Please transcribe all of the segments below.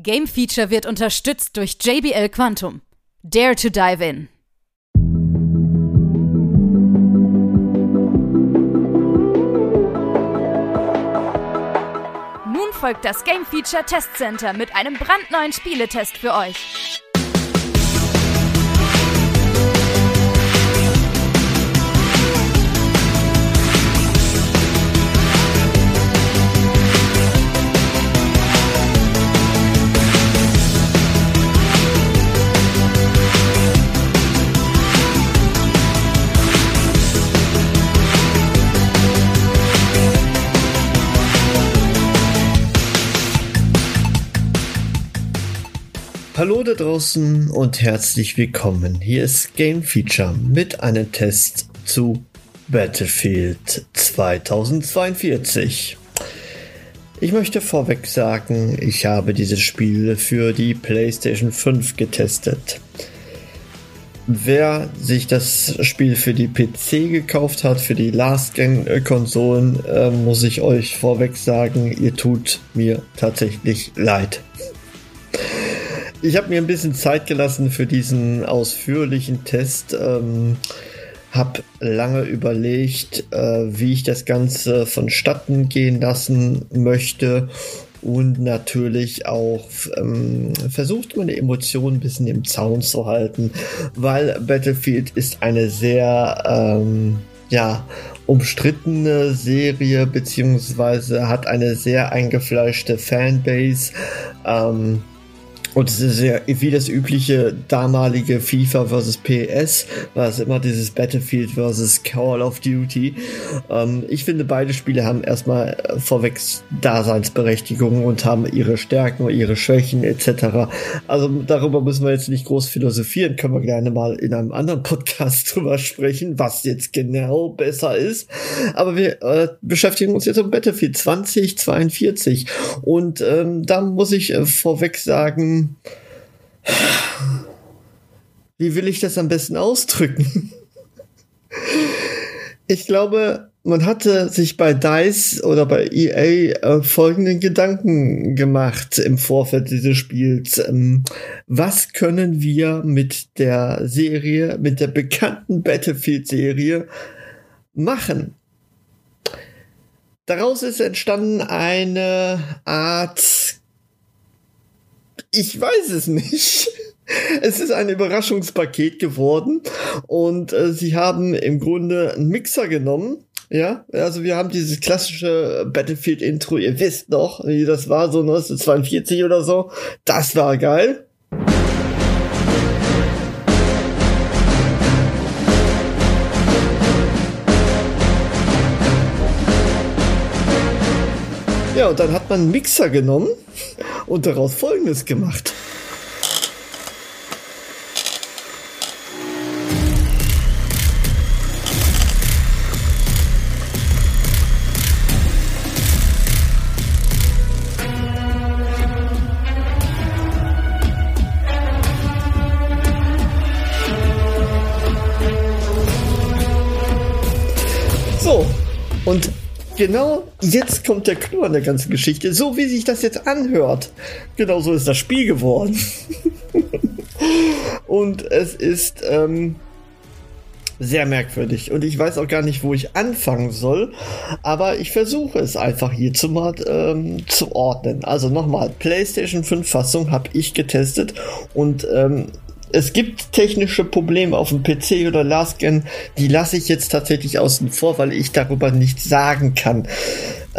Game Feature wird unterstützt durch JBL Quantum. Dare to dive in. Nun folgt das Game Feature Test Center mit einem brandneuen Spieletest für euch. Hallo da draußen und herzlich willkommen. Hier ist Game Feature mit einem Test zu Battlefield 2042. Ich möchte vorweg sagen, ich habe dieses Spiel für die PlayStation 5 getestet. Wer sich das Spiel für die PC gekauft hat, für die Last-Gen-Konsolen, äh, muss ich euch vorweg sagen, ihr tut mir tatsächlich leid. Ich habe mir ein bisschen Zeit gelassen für diesen ausführlichen Test. Ähm, habe lange überlegt, äh, wie ich das Ganze vonstatten gehen lassen möchte und natürlich auch ähm, versucht, meine Emotionen ein bisschen im Zaun zu halten, weil Battlefield ist eine sehr ähm, ja, umstrittene Serie beziehungsweise hat eine sehr eingefleischte Fanbase. Ähm, und es ist ja wie das übliche damalige FIFA vs. PS, war es immer dieses Battlefield vs. Call of Duty. Ähm, ich finde, beide Spiele haben erstmal vorweg Daseinsberechtigung und haben ihre Stärken, ihre Schwächen etc. Also darüber müssen wir jetzt nicht groß philosophieren, können wir gerne mal in einem anderen Podcast drüber sprechen, was jetzt genau besser ist. Aber wir äh, beschäftigen uns jetzt um Battlefield 2042 und ähm, da muss ich äh, vorweg sagen, wie will ich das am besten ausdrücken? Ich glaube, man hatte sich bei DICE oder bei EA äh, folgenden Gedanken gemacht im Vorfeld dieses Spiels. Ähm, was können wir mit der Serie, mit der bekannten Battlefield-Serie machen? Daraus ist entstanden eine Art ich weiß es nicht. Es ist ein Überraschungspaket geworden und äh, sie haben im Grunde einen Mixer genommen. Ja, also wir haben dieses klassische Battlefield-Intro, ihr wisst noch, wie das war, so 1942 oder so. Das war geil. Ja, und dann hat man einen Mixer genommen und daraus Folgendes gemacht. So, und genau jetzt kommt der Clou an der ganzen Geschichte. So wie sich das jetzt anhört. Genau so ist das Spiel geworden. und es ist ähm, sehr merkwürdig. Und ich weiß auch gar nicht, wo ich anfangen soll. Aber ich versuche es einfach hier zu, ähm, zu ordnen. Also nochmal, PlayStation 5 Fassung habe ich getestet. Und ähm, es gibt technische Probleme auf dem PC oder Last Gen, die lasse ich jetzt tatsächlich außen vor, weil ich darüber nichts sagen kann.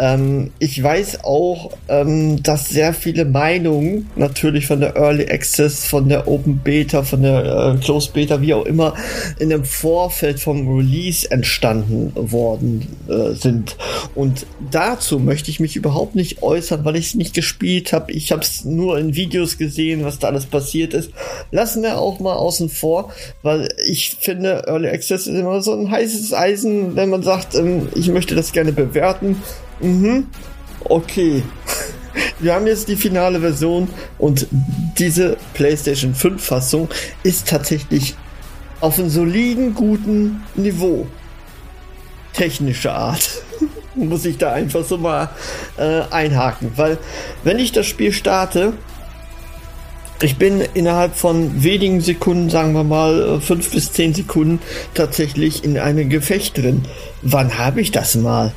Ähm, ich weiß auch, ähm, dass sehr viele Meinungen natürlich von der Early Access, von der Open Beta, von der äh, Closed Beta, wie auch immer, in dem Vorfeld vom Release entstanden worden äh, sind. Und dazu möchte ich mich überhaupt nicht äußern, weil ich es nicht gespielt habe. Ich habe es nur in Videos gesehen, was da alles passiert ist. Lassen wir auch mal außen vor, weil ich finde, Early Access ist immer so ein heißes Eisen, wenn man sagt, ähm, ich möchte das gerne bewerten. Mhm. Okay. Wir haben jetzt die finale Version und diese PlayStation 5 Fassung ist tatsächlich auf einem soliden, guten Niveau. Technische Art. Muss ich da einfach so mal äh, einhaken. Weil, wenn ich das Spiel starte, ich bin innerhalb von wenigen Sekunden, sagen wir mal äh, fünf bis zehn Sekunden, tatsächlich in einem Gefecht drin. Wann habe ich das mal?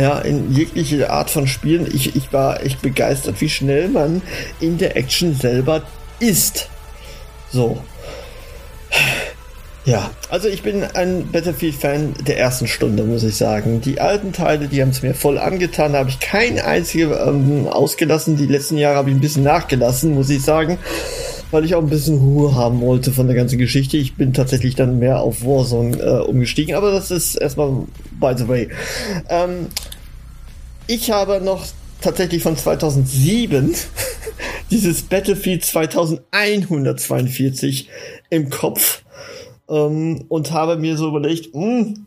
Ja, in jegliche Art von Spielen. Ich, ich war echt begeistert, wie schnell man in der Action selber ist. So. Ja, also ich bin ein Battlefield-Fan der ersten Stunde, muss ich sagen. Die alten Teile, die haben es mir voll angetan, habe ich keine einzige ähm, ausgelassen. Die letzten Jahre habe ich ein bisschen nachgelassen, muss ich sagen, weil ich auch ein bisschen Ruhe haben wollte von der ganzen Geschichte. Ich bin tatsächlich dann mehr auf Warzone äh, umgestiegen, aber das ist erstmal by the way. Ähm, ich habe noch tatsächlich von 2007 dieses Battlefield 2142 im Kopf ähm, und habe mir so überlegt, mh, hm,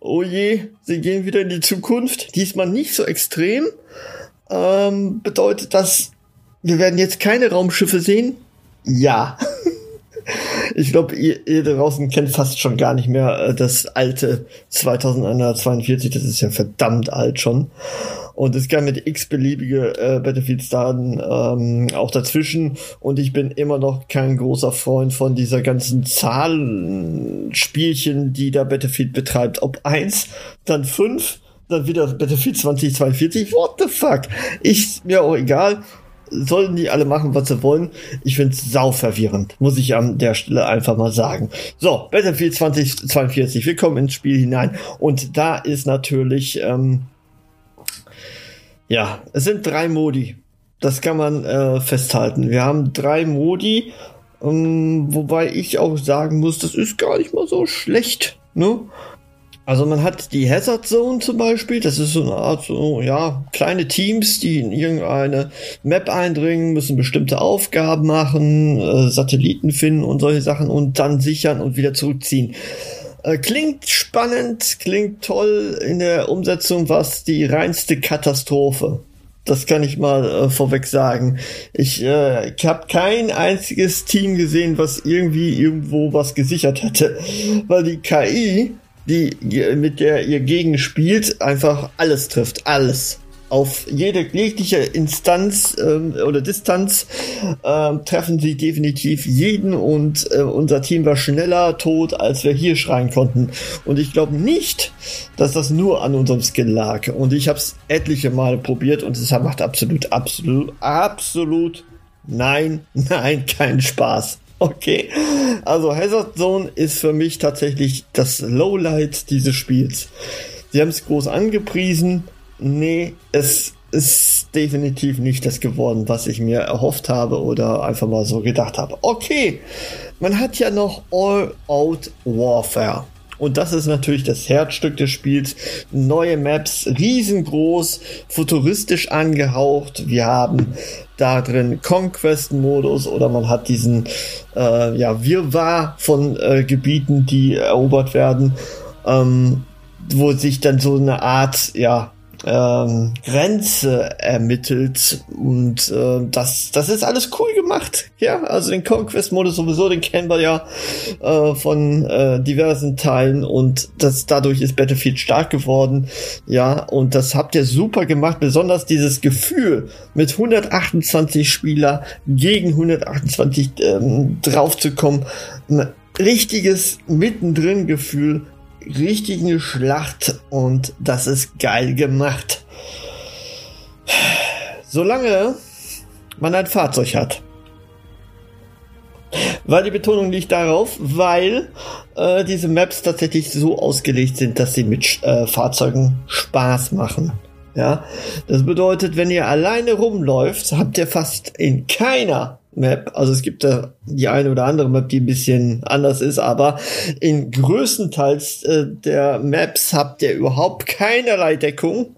oh je, sie gehen wieder in die Zukunft. Diesmal nicht so extrem. Ähm, bedeutet das, wir werden jetzt keine Raumschiffe sehen? Ja. ich glaube, ihr, ihr draußen kennt fast schon gar nicht mehr äh, das alte 2142. Das ist ja verdammt alt schon. Und es gab mit x-beliebige äh, Battlefields dann ähm, auch dazwischen. Und ich bin immer noch kein großer Freund von dieser ganzen Zahlenspielchen, die da Battlefield betreibt. Ob eins, dann fünf, dann wieder Battlefield 2042. What the fuck? Ich, mir auch egal. Sollen die alle machen, was sie wollen. Ich find's sau verwirrend, muss ich an der Stelle einfach mal sagen. So, Battlefield 2042, wir kommen ins Spiel hinein. Und da ist natürlich, ähm, ja, es sind drei Modi. Das kann man äh, festhalten. Wir haben drei Modi, ähm, wobei ich auch sagen muss, das ist gar nicht mal so schlecht. Ne? Also man hat die Hazard Zone zum Beispiel, das ist so eine Art, so, ja, kleine Teams, die in irgendeine Map eindringen, müssen bestimmte Aufgaben machen, äh, Satelliten finden und solche Sachen und dann sichern und wieder zurückziehen. Äh, klingt spannend, klingt toll in der Umsetzung, was die reinste Katastrophe. Das kann ich mal äh, vorweg sagen. Ich, äh, ich habe kein einziges Team gesehen, was irgendwie irgendwo was gesichert hätte, weil die KI, die mit der ihr gegen spielt, einfach alles trifft, alles auf jede jegliche Instanz ähm, oder Distanz äh, treffen sie definitiv jeden und äh, unser Team war schneller tot, als wir hier schreien konnten. Und ich glaube nicht, dass das nur an unserem Skill lag. Und ich habe es etliche Male probiert und es macht absolut, absolut, absolut nein, nein, keinen Spaß. Okay, also Hazard Zone ist für mich tatsächlich das Lowlight dieses Spiels. Sie haben es groß angepriesen, nee, es ist definitiv nicht das geworden, was ich mir erhofft habe oder einfach mal so gedacht habe. Okay, man hat ja noch All-Out Warfare. Und das ist natürlich das Herzstück des Spiels. Neue Maps, riesengroß, futuristisch angehaucht. Wir haben da drin Conquest-Modus oder man hat diesen äh, ja, Wirrwarr von äh, Gebieten, die erobert werden, ähm, wo sich dann so eine Art, ja, ähm, Grenze ermittelt und äh, das, das ist alles cool gemacht. Ja, also den Conquest-Modus sowieso, den kennen wir ja äh, von äh, diversen Teilen und das dadurch ist Battlefield stark geworden. Ja, und das habt ihr super gemacht, besonders dieses Gefühl mit 128 Spieler gegen 128 ähm, draufzukommen. Richtiges mittendrin Gefühl richtige Schlacht und das ist geil gemacht. Solange man ein Fahrzeug hat. Weil die Betonung liegt darauf, weil äh, diese Maps tatsächlich so ausgelegt sind, dass sie mit äh, Fahrzeugen Spaß machen. Ja, das bedeutet, wenn ihr alleine rumläuft, habt ihr fast in keiner Map. Also es gibt da die eine oder andere Map, die ein bisschen anders ist, aber in größtenteils äh, der Maps habt ihr überhaupt keinerlei Deckung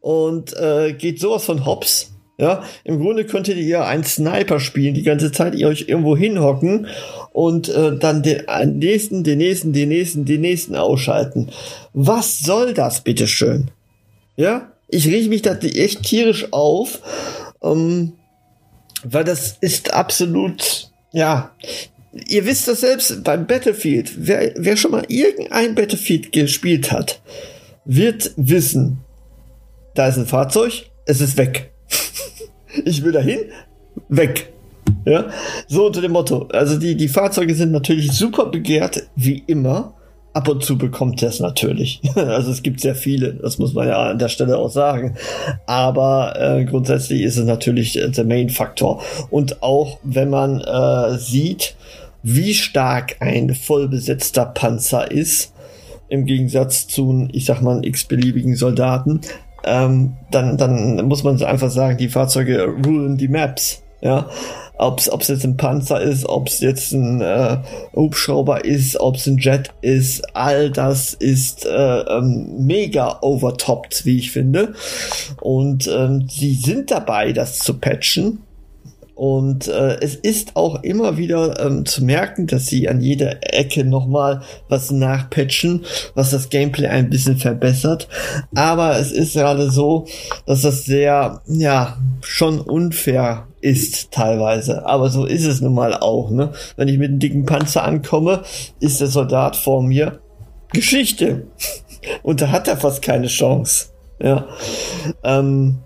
und äh, geht sowas von hops. Ja, im Grunde könntet ihr einen Sniper spielen, die ganze Zeit ihr euch irgendwo hinhocken und äh, dann den nächsten, den nächsten, den nächsten, den nächsten ausschalten. Was soll das, bitteschön? Ja, ich rieche mich da echt tierisch auf. Ähm, weil das ist absolut, ja, ihr wisst das selbst beim Battlefield. Wer, wer schon mal irgendein Battlefield gespielt hat, wird wissen, da ist ein Fahrzeug, es ist weg. ich will dahin, weg. Ja, so unter dem Motto. Also die, die Fahrzeuge sind natürlich super begehrt, wie immer. Ab und zu bekommt er es natürlich. Also es gibt sehr viele, das muss man ja an der Stelle auch sagen. Aber äh, grundsätzlich ist es natürlich der Main-Faktor. Und auch wenn man äh, sieht, wie stark ein vollbesetzter Panzer ist, im Gegensatz zu, ich sag mal, x-beliebigen Soldaten, ähm, dann, dann muss man einfach sagen, die Fahrzeuge rulen die Maps. Ja, ob es jetzt ein Panzer ist, ob es jetzt ein äh, Hubschrauber ist, ob es ein Jet ist, all das ist äh, ähm, mega overtopped, wie ich finde. Und ähm, sie sind dabei, das zu patchen. Und äh, es ist auch immer wieder ähm, zu merken, dass sie an jeder Ecke nochmal was nachpatchen, was das Gameplay ein bisschen verbessert. Aber es ist gerade so, dass das sehr, ja, schon unfair ist teilweise. Aber so ist es nun mal auch. Ne? Wenn ich mit einem dicken Panzer ankomme, ist der Soldat vor mir Geschichte. Und da hat er fast keine Chance. Ja. Ähm,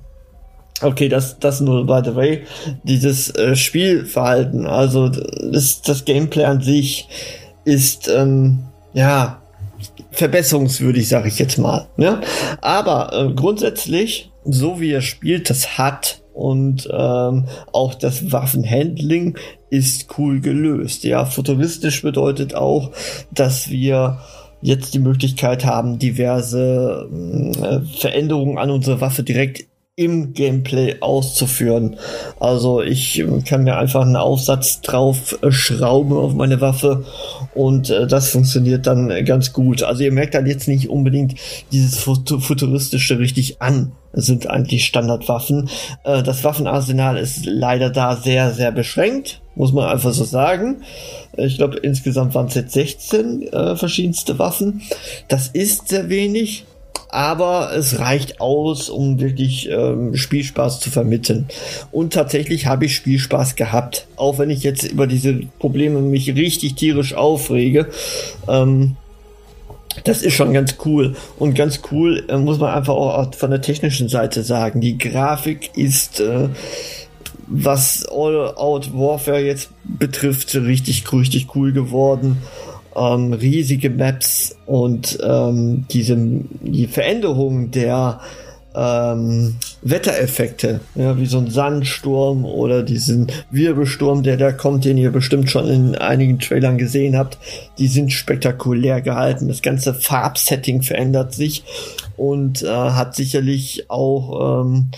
Okay, das, das nur, by the way. Dieses äh, Spielverhalten, also das, das Gameplay an sich ist, ähm, ja, verbesserungswürdig, sage ich jetzt mal. Ja? Aber äh, grundsätzlich, so wie er spielt, das hat und ähm, auch das Waffenhandling ist cool gelöst. Ja, futuristisch bedeutet auch, dass wir jetzt die Möglichkeit haben, diverse äh, Veränderungen an unserer Waffe direkt im Gameplay auszuführen. Also ich ähm, kann mir einfach einen Aufsatz drauf äh, schrauben auf meine Waffe und äh, das funktioniert dann ganz gut. Also ihr merkt dann jetzt nicht unbedingt dieses futuristische richtig an. Das sind eigentlich Standardwaffen. Äh, das Waffenarsenal ist leider da sehr, sehr beschränkt, muss man einfach so sagen. Ich glaube, insgesamt waren es jetzt 16 äh, verschiedenste Waffen. Das ist sehr wenig aber es reicht aus, um wirklich ähm, Spielspaß zu vermitteln. Und tatsächlich habe ich Spielspaß gehabt, auch wenn ich jetzt über diese Probleme mich richtig tierisch aufrege. Ähm, das ist schon ganz cool. Und ganz cool äh, muss man einfach auch von der technischen Seite sagen. Die Grafik ist, äh, was All-Out Warfare jetzt betrifft, richtig, richtig cool geworden ähm, riesige Maps und ähm, diese die Veränderung der ähm, Wettereffekte, ja, wie so ein Sandsturm oder diesen Wirbelsturm, der da kommt, den ihr bestimmt schon in einigen Trailern gesehen habt, die sind spektakulär gehalten. Das ganze Farbsetting verändert sich und äh, hat sicherlich auch ähm,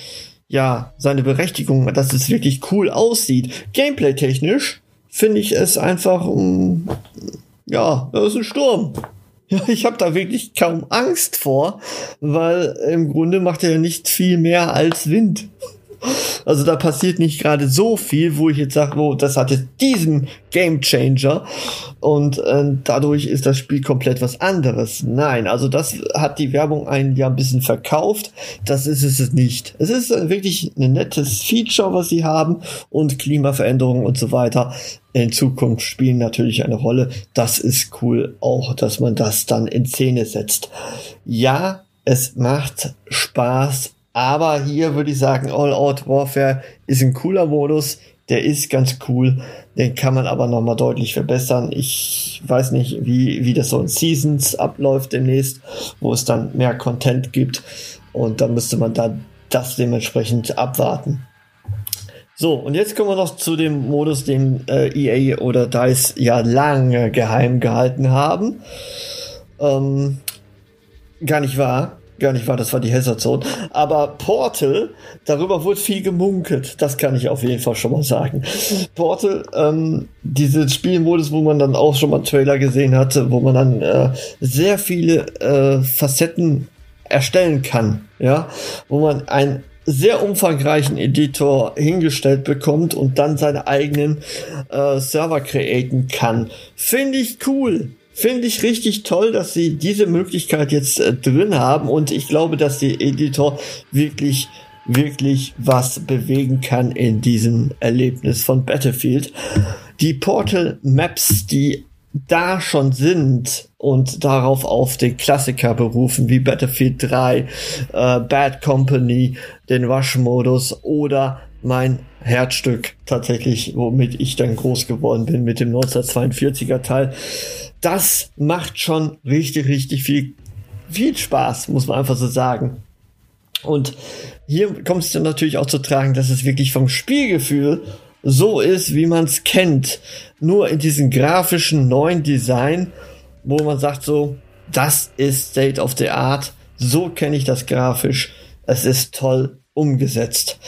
ja seine Berechtigung, dass es wirklich cool aussieht. Gameplay technisch finde ich es einfach um, ja, das ist ein Sturm. Ja, ich habe da wirklich kaum Angst vor, weil im Grunde macht er ja nicht viel mehr als Wind. Also da passiert nicht gerade so viel, wo ich jetzt sage, oh, das hat jetzt diesen Game Changer und äh, dadurch ist das Spiel komplett was anderes. Nein, also das hat die Werbung einen ja ein bisschen verkauft. Das ist es nicht. Es ist wirklich ein nettes Feature, was sie haben und Klimaveränderungen und so weiter in Zukunft spielen natürlich eine Rolle. Das ist cool auch, dass man das dann in Szene setzt. Ja, es macht Spaß, aber hier würde ich sagen, All Out Warfare ist ein cooler Modus. Der ist ganz cool. Den kann man aber nochmal deutlich verbessern. Ich weiß nicht, wie, wie das so in Seasons abläuft demnächst, wo es dann mehr Content gibt. Und da müsste man dann das dementsprechend abwarten. So, und jetzt kommen wir noch zu dem Modus, den äh, EA oder DICE ja lange geheim gehalten haben. Ähm, gar nicht wahr gar nicht wahr, das war die Hazard Zone. Aber Portal, darüber wurde viel gemunkelt. Das kann ich auf jeden Fall schon mal sagen. Portal, ähm, diese Spielmodus, wo man dann auch schon mal einen Trailer gesehen hatte, wo man dann äh, sehr viele äh, Facetten erstellen kann, ja, wo man einen sehr umfangreichen Editor hingestellt bekommt und dann seine eigenen äh, Server createn kann. Finde ich cool. Finde ich richtig toll, dass sie diese Möglichkeit jetzt äh, drin haben und ich glaube, dass der Editor wirklich wirklich was bewegen kann in diesem Erlebnis von Battlefield. Die Portal Maps, die da schon sind und darauf auf den Klassiker berufen, wie Battlefield 3, äh, Bad Company, den Rush-Modus oder mein Herzstück tatsächlich, womit ich dann groß geworden bin mit dem 1942er Teil. Das macht schon richtig, richtig viel, viel Spaß, muss man einfach so sagen. Und hier kommt es dann natürlich auch zu tragen, dass es wirklich vom Spielgefühl so ist, wie man es kennt. Nur in diesem grafischen neuen Design, wo man sagt so, das ist State of the Art. So kenne ich das grafisch. Es ist toll umgesetzt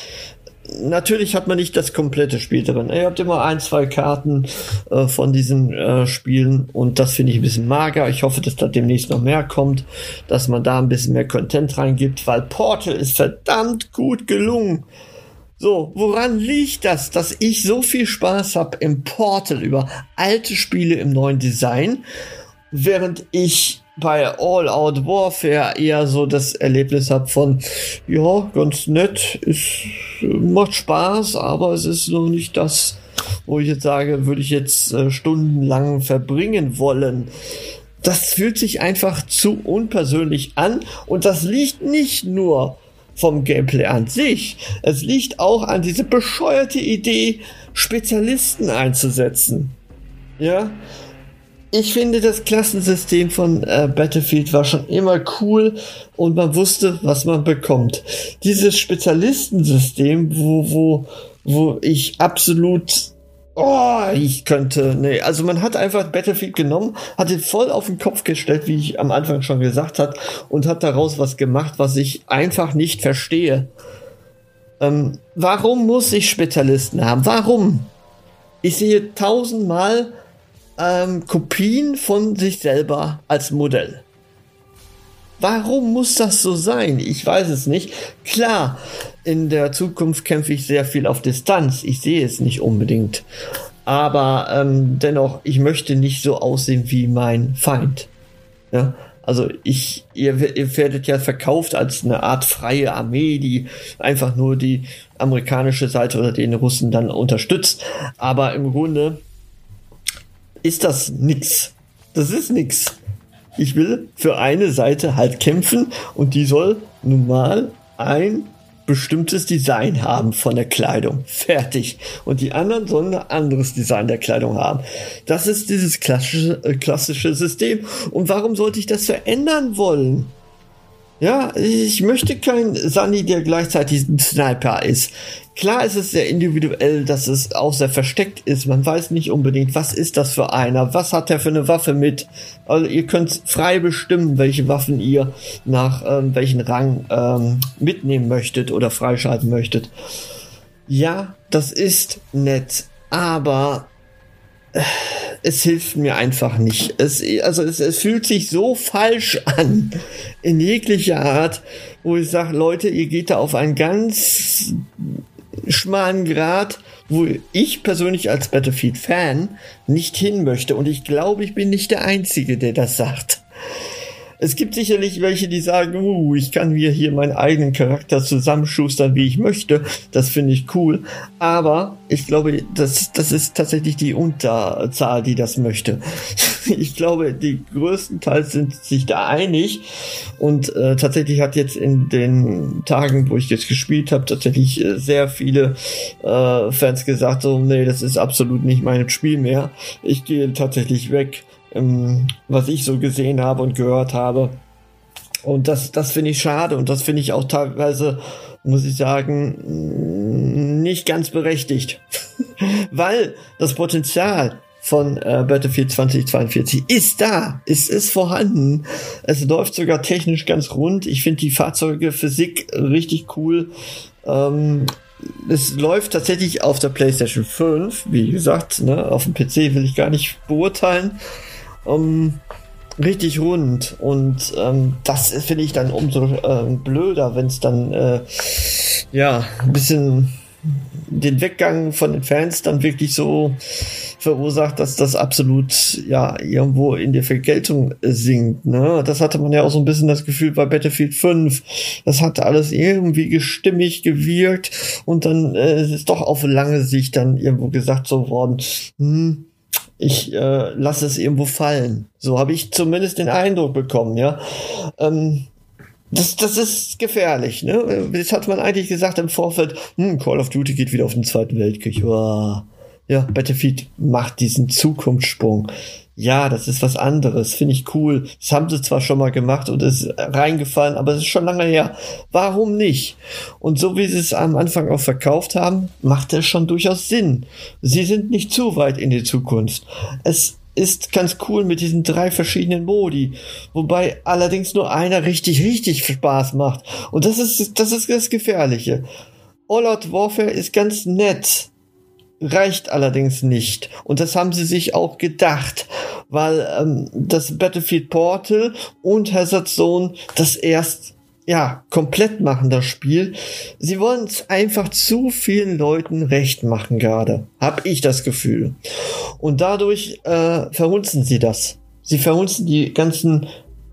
natürlich hat man nicht das komplette Spiel drin. Ihr habt immer ein, zwei Karten äh, von diesen äh, Spielen und das finde ich ein bisschen mager. Ich hoffe, dass da demnächst noch mehr kommt, dass man da ein bisschen mehr Content reingibt, weil Portal ist verdammt gut gelungen. So, woran liegt das, dass ich so viel Spaß habe im Portal über alte Spiele im neuen Design, während ich bei All Out Warfare eher so das Erlebnis habe von, ja, ganz nett, ist, macht Spaß, aber es ist noch nicht das, wo ich jetzt sage, würde ich jetzt äh, stundenlang verbringen wollen. Das fühlt sich einfach zu unpersönlich an und das liegt nicht nur vom Gameplay an sich. Es liegt auch an diese bescheuerte Idee, Spezialisten einzusetzen. Ja, ich finde, das Klassensystem von äh, Battlefield war schon immer cool und man wusste, was man bekommt. Dieses Spezialistensystem, wo, wo, wo ich absolut Oh, ich könnte, nee, also man hat einfach Battlefield genommen, hat ihn voll auf den Kopf gestellt, wie ich am Anfang schon gesagt hat, und hat daraus was gemacht, was ich einfach nicht verstehe. Ähm, warum muss ich Spezialisten haben? Warum? Ich sehe tausendmal ähm, Kopien von sich selber als Modell. Warum muss das so sein? Ich weiß es nicht. Klar, in der Zukunft kämpfe ich sehr viel auf Distanz. Ich sehe es nicht unbedingt. Aber ähm, dennoch, ich möchte nicht so aussehen wie mein Feind. Ja? Also ich, ihr, ihr werdet ja verkauft als eine Art freie Armee, die einfach nur die amerikanische Seite oder den Russen dann unterstützt. Aber im Grunde ist das nix. Das ist nix. Ich will für eine Seite halt kämpfen und die soll nun mal ein bestimmtes Design haben von der Kleidung. Fertig. Und die anderen sollen ein anderes Design der Kleidung haben. Das ist dieses klassische, äh, klassische System. Und warum sollte ich das verändern wollen? Ja, ich möchte kein Sunny, der gleichzeitig ein Sniper ist. Klar ist es sehr individuell, dass es auch sehr versteckt ist. Man weiß nicht unbedingt, was ist das für einer, was hat er für eine Waffe mit. Also ihr könnt frei bestimmen, welche Waffen ihr nach ähm, welchen Rang ähm, mitnehmen möchtet oder freischalten möchtet. Ja, das ist nett, aber es hilft mir einfach nicht. Es, also es, es fühlt sich so falsch an, in jeglicher Art, wo ich sage, Leute, ihr geht da auf einen ganz schmalen Grad, wo ich persönlich als Battlefield-Fan nicht hin möchte. Und ich glaube, ich bin nicht der Einzige, der das sagt. Es gibt sicherlich welche, die sagen, uh, ich kann mir hier meinen eigenen Charakter zusammenschustern, wie ich möchte. Das finde ich cool. Aber ich glaube, das, das ist tatsächlich die Unterzahl, die das möchte. Ich glaube, die größten Teils sind sich da einig. Und äh, tatsächlich hat jetzt in den Tagen, wo ich jetzt gespielt habe, tatsächlich äh, sehr viele äh, Fans gesagt, so, nee, das ist absolut nicht mein Spiel mehr. Ich gehe tatsächlich weg ähm, was ich so gesehen habe und gehört habe. Und das, das finde ich schade und das finde ich auch teilweise, muss ich sagen, nicht ganz berechtigt. Weil das Potenzial von äh, Battlefield 2042 ist da, es ist vorhanden. Es läuft sogar technisch ganz rund. Ich finde die Fahrzeuge Physik richtig cool. Ähm, es läuft tatsächlich auf der PlayStation 5, wie gesagt, ne, auf dem PC will ich gar nicht beurteilen ähm, richtig rund. Und ähm, das finde ich dann umso äh, blöder, wenn es dann äh, ja ein bisschen den Weggang von den Fans dann wirklich so verursacht, dass das absolut ja irgendwo in der Vergeltung sinkt. Ne? Das hatte man ja auch so ein bisschen das Gefühl bei Battlefield 5. Das hatte alles irgendwie gestimmig gewirkt und dann äh, ist doch auf lange Sicht dann irgendwo gesagt so worden, hm, ich äh, lasse es irgendwo fallen. So habe ich zumindest den Eindruck bekommen, ja. Ähm, das, das ist gefährlich, ne? Jetzt hat man eigentlich gesagt im Vorfeld, hm, Call of Duty geht wieder auf den Zweiten Weltkrieg. Wow. Ja, Battlefield macht diesen Zukunftssprung. Ja, das ist was anderes, finde ich cool. Das haben sie zwar schon mal gemacht und ist reingefallen, aber es ist schon lange her. Warum nicht? Und so wie sie es am Anfang auch verkauft haben, macht es schon durchaus Sinn. Sie sind nicht zu weit in die Zukunft. Es ist ganz cool mit diesen drei verschiedenen Modi, wobei allerdings nur einer richtig, richtig Spaß macht. Und das ist, das ist das Gefährliche. All Out Warfare ist ganz nett, reicht allerdings nicht. Und das haben sie sich auch gedacht, weil ähm, das Battlefield Portal und Hazard Zone das erst ja, komplett machen, das Spiel. Sie wollen es einfach zu vielen Leuten recht machen gerade. Hab ich das Gefühl. Und dadurch äh, verhunzen sie das. Sie verhunzen die ganzen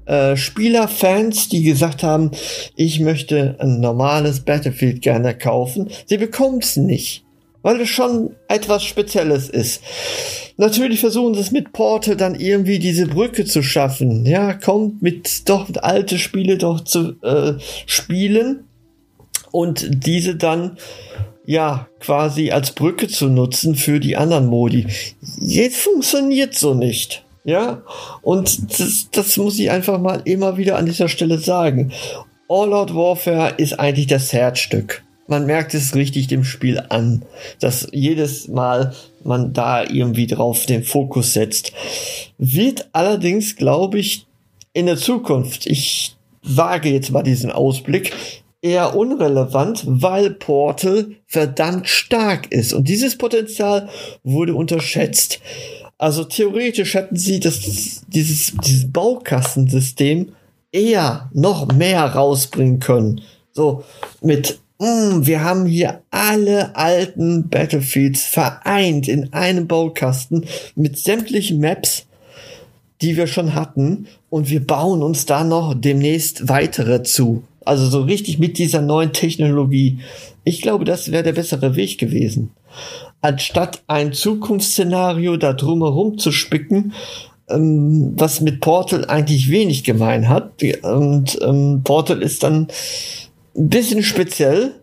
äh, Spielerfans, die gesagt haben, ich möchte ein normales Battlefield gerne kaufen. Sie bekommen es nicht weil es schon etwas Spezielles ist. Natürlich versuchen sie es mit Portal dann irgendwie diese Brücke zu schaffen. Ja, kommt mit doch mit alte Spiele doch zu äh, spielen und diese dann ja quasi als Brücke zu nutzen für die anderen Modi. Jetzt funktioniert so nicht. Ja, und das, das muss ich einfach mal immer wieder an dieser Stelle sagen. All Out Warfare ist eigentlich das Herzstück man merkt es richtig dem Spiel an, dass jedes Mal man da irgendwie drauf den Fokus setzt. Wird allerdings, glaube ich, in der Zukunft, ich wage jetzt mal diesen Ausblick, eher unrelevant, weil Portal verdammt stark ist. Und dieses Potenzial wurde unterschätzt. Also theoretisch hätten sie das, dieses, dieses Baukastensystem eher noch mehr rausbringen können. So mit wir haben hier alle alten Battlefields vereint in einem Baukasten mit sämtlichen Maps, die wir schon hatten und wir bauen uns da noch demnächst weitere zu. Also so richtig mit dieser neuen Technologie. Ich glaube, das wäre der bessere Weg gewesen. Anstatt ein Zukunftsszenario da drumherum zu spicken, ähm, was mit Portal eigentlich wenig gemein hat. Und ähm, Portal ist dann bisschen speziell,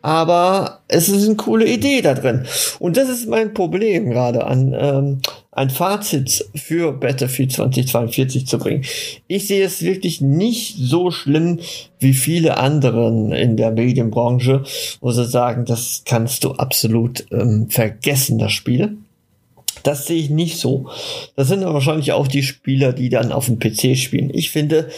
aber es ist eine coole Idee da drin. Und das ist mein Problem gerade an ähm, ein Fazit für Battlefield 2042 zu bringen. Ich sehe es wirklich nicht so schlimm wie viele anderen in der Medienbranche, wo sie sagen, das kannst du absolut ähm, vergessen, das Spiel. Das sehe ich nicht so. Das sind wahrscheinlich auch die Spieler, die dann auf dem PC spielen. Ich finde,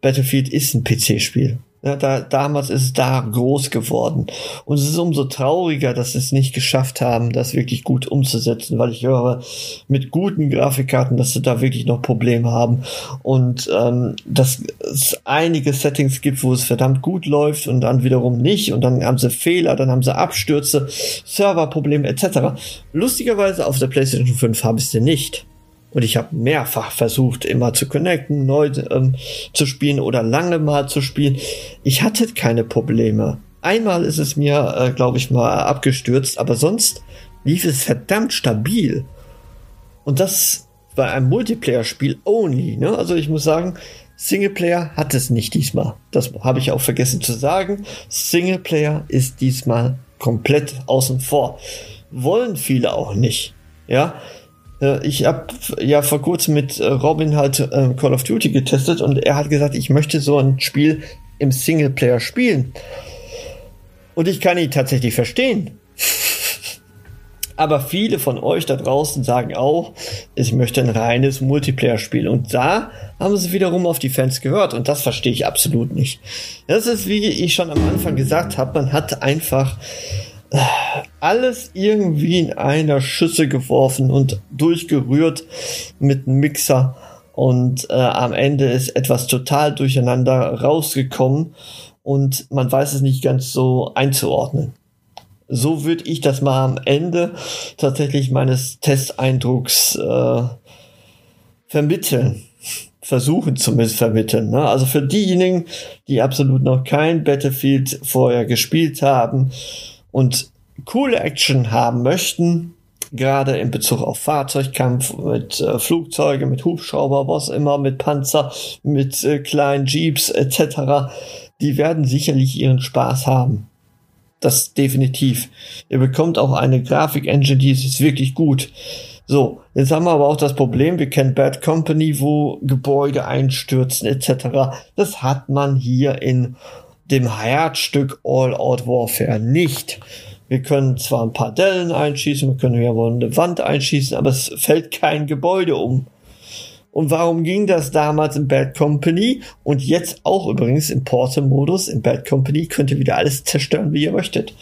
Battlefield ist ein PC-Spiel. Ja, da, damals ist es da groß geworden. Und es ist umso trauriger, dass sie es nicht geschafft haben, das wirklich gut umzusetzen, weil ich höre mit guten Grafikkarten, dass sie da wirklich noch Probleme haben. Und ähm, dass es einige Settings gibt, wo es verdammt gut läuft und dann wiederum nicht. Und dann haben sie Fehler, dann haben sie Abstürze, Serverprobleme etc. Lustigerweise auf der PlayStation 5 habe ich sie nicht. Und ich habe mehrfach versucht, immer zu connecten, neu ähm, zu spielen oder lange mal zu spielen. Ich hatte keine Probleme. Einmal ist es mir, äh, glaube ich, mal abgestürzt, aber sonst lief es verdammt stabil. Und das bei einem Multiplayer-Spiel only. Ne? Also ich muss sagen, Singleplayer hat es nicht diesmal. Das habe ich auch vergessen zu sagen. Singleplayer ist diesmal komplett außen vor. Wollen viele auch nicht. Ja, ich habe ja vor kurzem mit äh, Robin halt äh, Call of Duty getestet und er hat gesagt, ich möchte so ein Spiel im Singleplayer spielen. Und ich kann ihn tatsächlich verstehen. Aber viele von euch da draußen sagen auch, ich möchte ein reines Multiplayer-Spiel. Und da haben sie wiederum auf die Fans gehört. Und das verstehe ich absolut nicht. Das ist, wie ich schon am Anfang gesagt habe, man hat einfach alles irgendwie in einer Schüssel geworfen und durchgerührt mit einem Mixer. Und äh, am Ende ist etwas total durcheinander rausgekommen und man weiß es nicht ganz so einzuordnen. So würde ich das mal am Ende tatsächlich meines Testeindrucks äh, vermitteln. Versuchen zumindest vermitteln. Ne? Also für diejenigen, die absolut noch kein Battlefield vorher gespielt haben, und coole Action haben möchten, gerade in Bezug auf Fahrzeugkampf, mit äh, Flugzeuge, mit Hubschrauber, was immer, mit Panzer, mit äh, kleinen Jeeps etc., die werden sicherlich ihren Spaß haben. Das definitiv. Ihr bekommt auch eine Grafik-Engine, die ist wirklich gut. So, jetzt haben wir aber auch das Problem, wir kennen Bad Company, wo Gebäude einstürzen etc. Das hat man hier in dem Herzstück All Out Warfare nicht. Wir können zwar ein paar Dellen einschießen, wir können ja wohl eine Wand einschießen, aber es fällt kein Gebäude um. Und warum ging das damals in Bad Company und jetzt auch übrigens im Portal-Modus? In Bad Company könnt ihr wieder alles zerstören, wie ihr möchtet.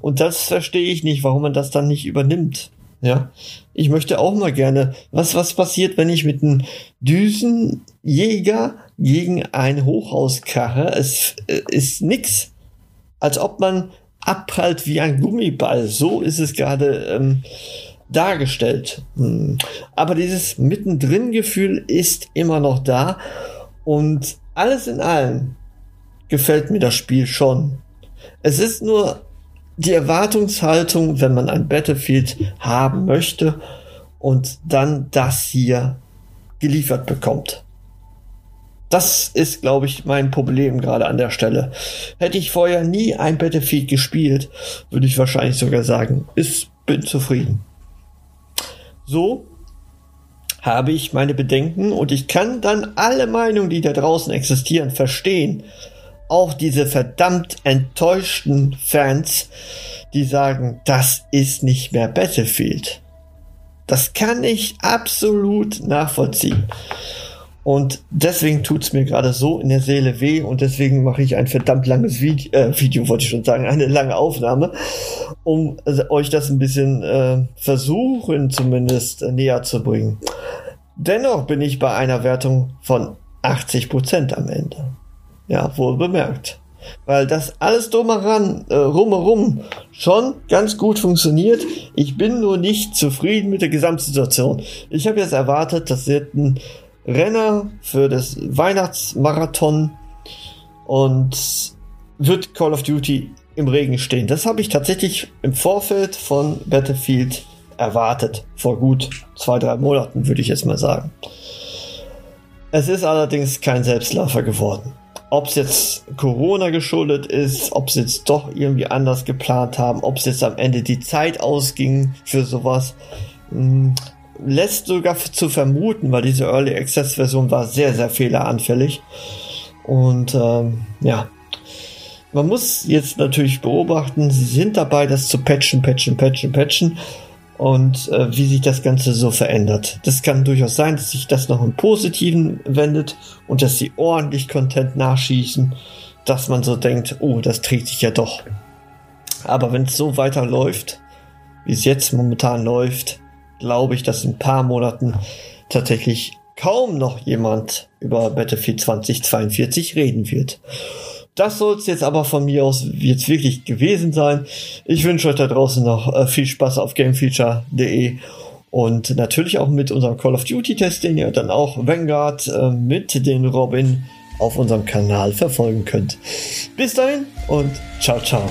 Und das verstehe ich nicht, warum man das dann nicht übernimmt. Ja, ich möchte auch mal gerne, was, was passiert, wenn ich mit einem Düsenjäger gegen ein Hochhaus krache? Es äh, ist nix. Als ob man abprallt wie ein Gummiball. So ist es gerade ähm, dargestellt. Hm. Aber dieses Mittendrin-Gefühl ist immer noch da. Und alles in allem gefällt mir das Spiel schon. Es ist nur die Erwartungshaltung, wenn man ein Battlefield haben möchte und dann das hier geliefert bekommt. Das ist, glaube ich, mein Problem gerade an der Stelle. Hätte ich vorher nie ein Battlefield gespielt, würde ich wahrscheinlich sogar sagen, ich bin zufrieden. So habe ich meine Bedenken und ich kann dann alle Meinungen, die da draußen existieren, verstehen auch diese verdammt enttäuschten Fans, die sagen, das ist nicht mehr Battlefield. Das kann ich absolut nachvollziehen. Und deswegen tut's mir gerade so in der Seele weh und deswegen mache ich ein verdammt langes Video, äh, Video wollte ich schon sagen, eine lange Aufnahme, um äh, euch das ein bisschen äh, versuchen zumindest äh, näher zu bringen. Dennoch bin ich bei einer Wertung von 80% am Ende. Ja, wohl bemerkt. Weil das alles drumheran, äh, rumherum schon ganz gut funktioniert. Ich bin nur nicht zufrieden mit der Gesamtsituation. Ich habe jetzt erwartet, das wird ein Renner für das Weihnachtsmarathon und wird Call of Duty im Regen stehen. Das habe ich tatsächlich im Vorfeld von Battlefield erwartet. Vor gut zwei, drei Monaten, würde ich jetzt mal sagen. Es ist allerdings kein Selbstläufer geworden. Ob es jetzt Corona geschuldet ist, ob sie jetzt doch irgendwie anders geplant haben, ob es jetzt am Ende die Zeit ausging für sowas, hm, lässt sogar zu vermuten, weil diese Early Access Version war sehr, sehr fehleranfällig. Und ähm, ja, man muss jetzt natürlich beobachten, sie sind dabei, das zu patchen, patchen, patchen, patchen und äh, wie sich das Ganze so verändert. Das kann durchaus sein, dass sich das noch im Positiven wendet und dass sie ordentlich Content nachschießen, dass man so denkt, oh, das trägt sich ja doch. Aber wenn es so weiterläuft, wie es jetzt momentan läuft, glaube ich, dass in ein paar Monaten tatsächlich kaum noch jemand über Battlefield 2042 reden wird. Das soll es jetzt aber von mir aus jetzt wirklich gewesen sein. Ich wünsche euch da draußen noch äh, viel Spaß auf gamefeature.de und natürlich auch mit unserem Call of Duty Test, den ihr dann auch Vanguard äh, mit den Robin auf unserem Kanal verfolgen könnt. Bis dahin und ciao, ciao.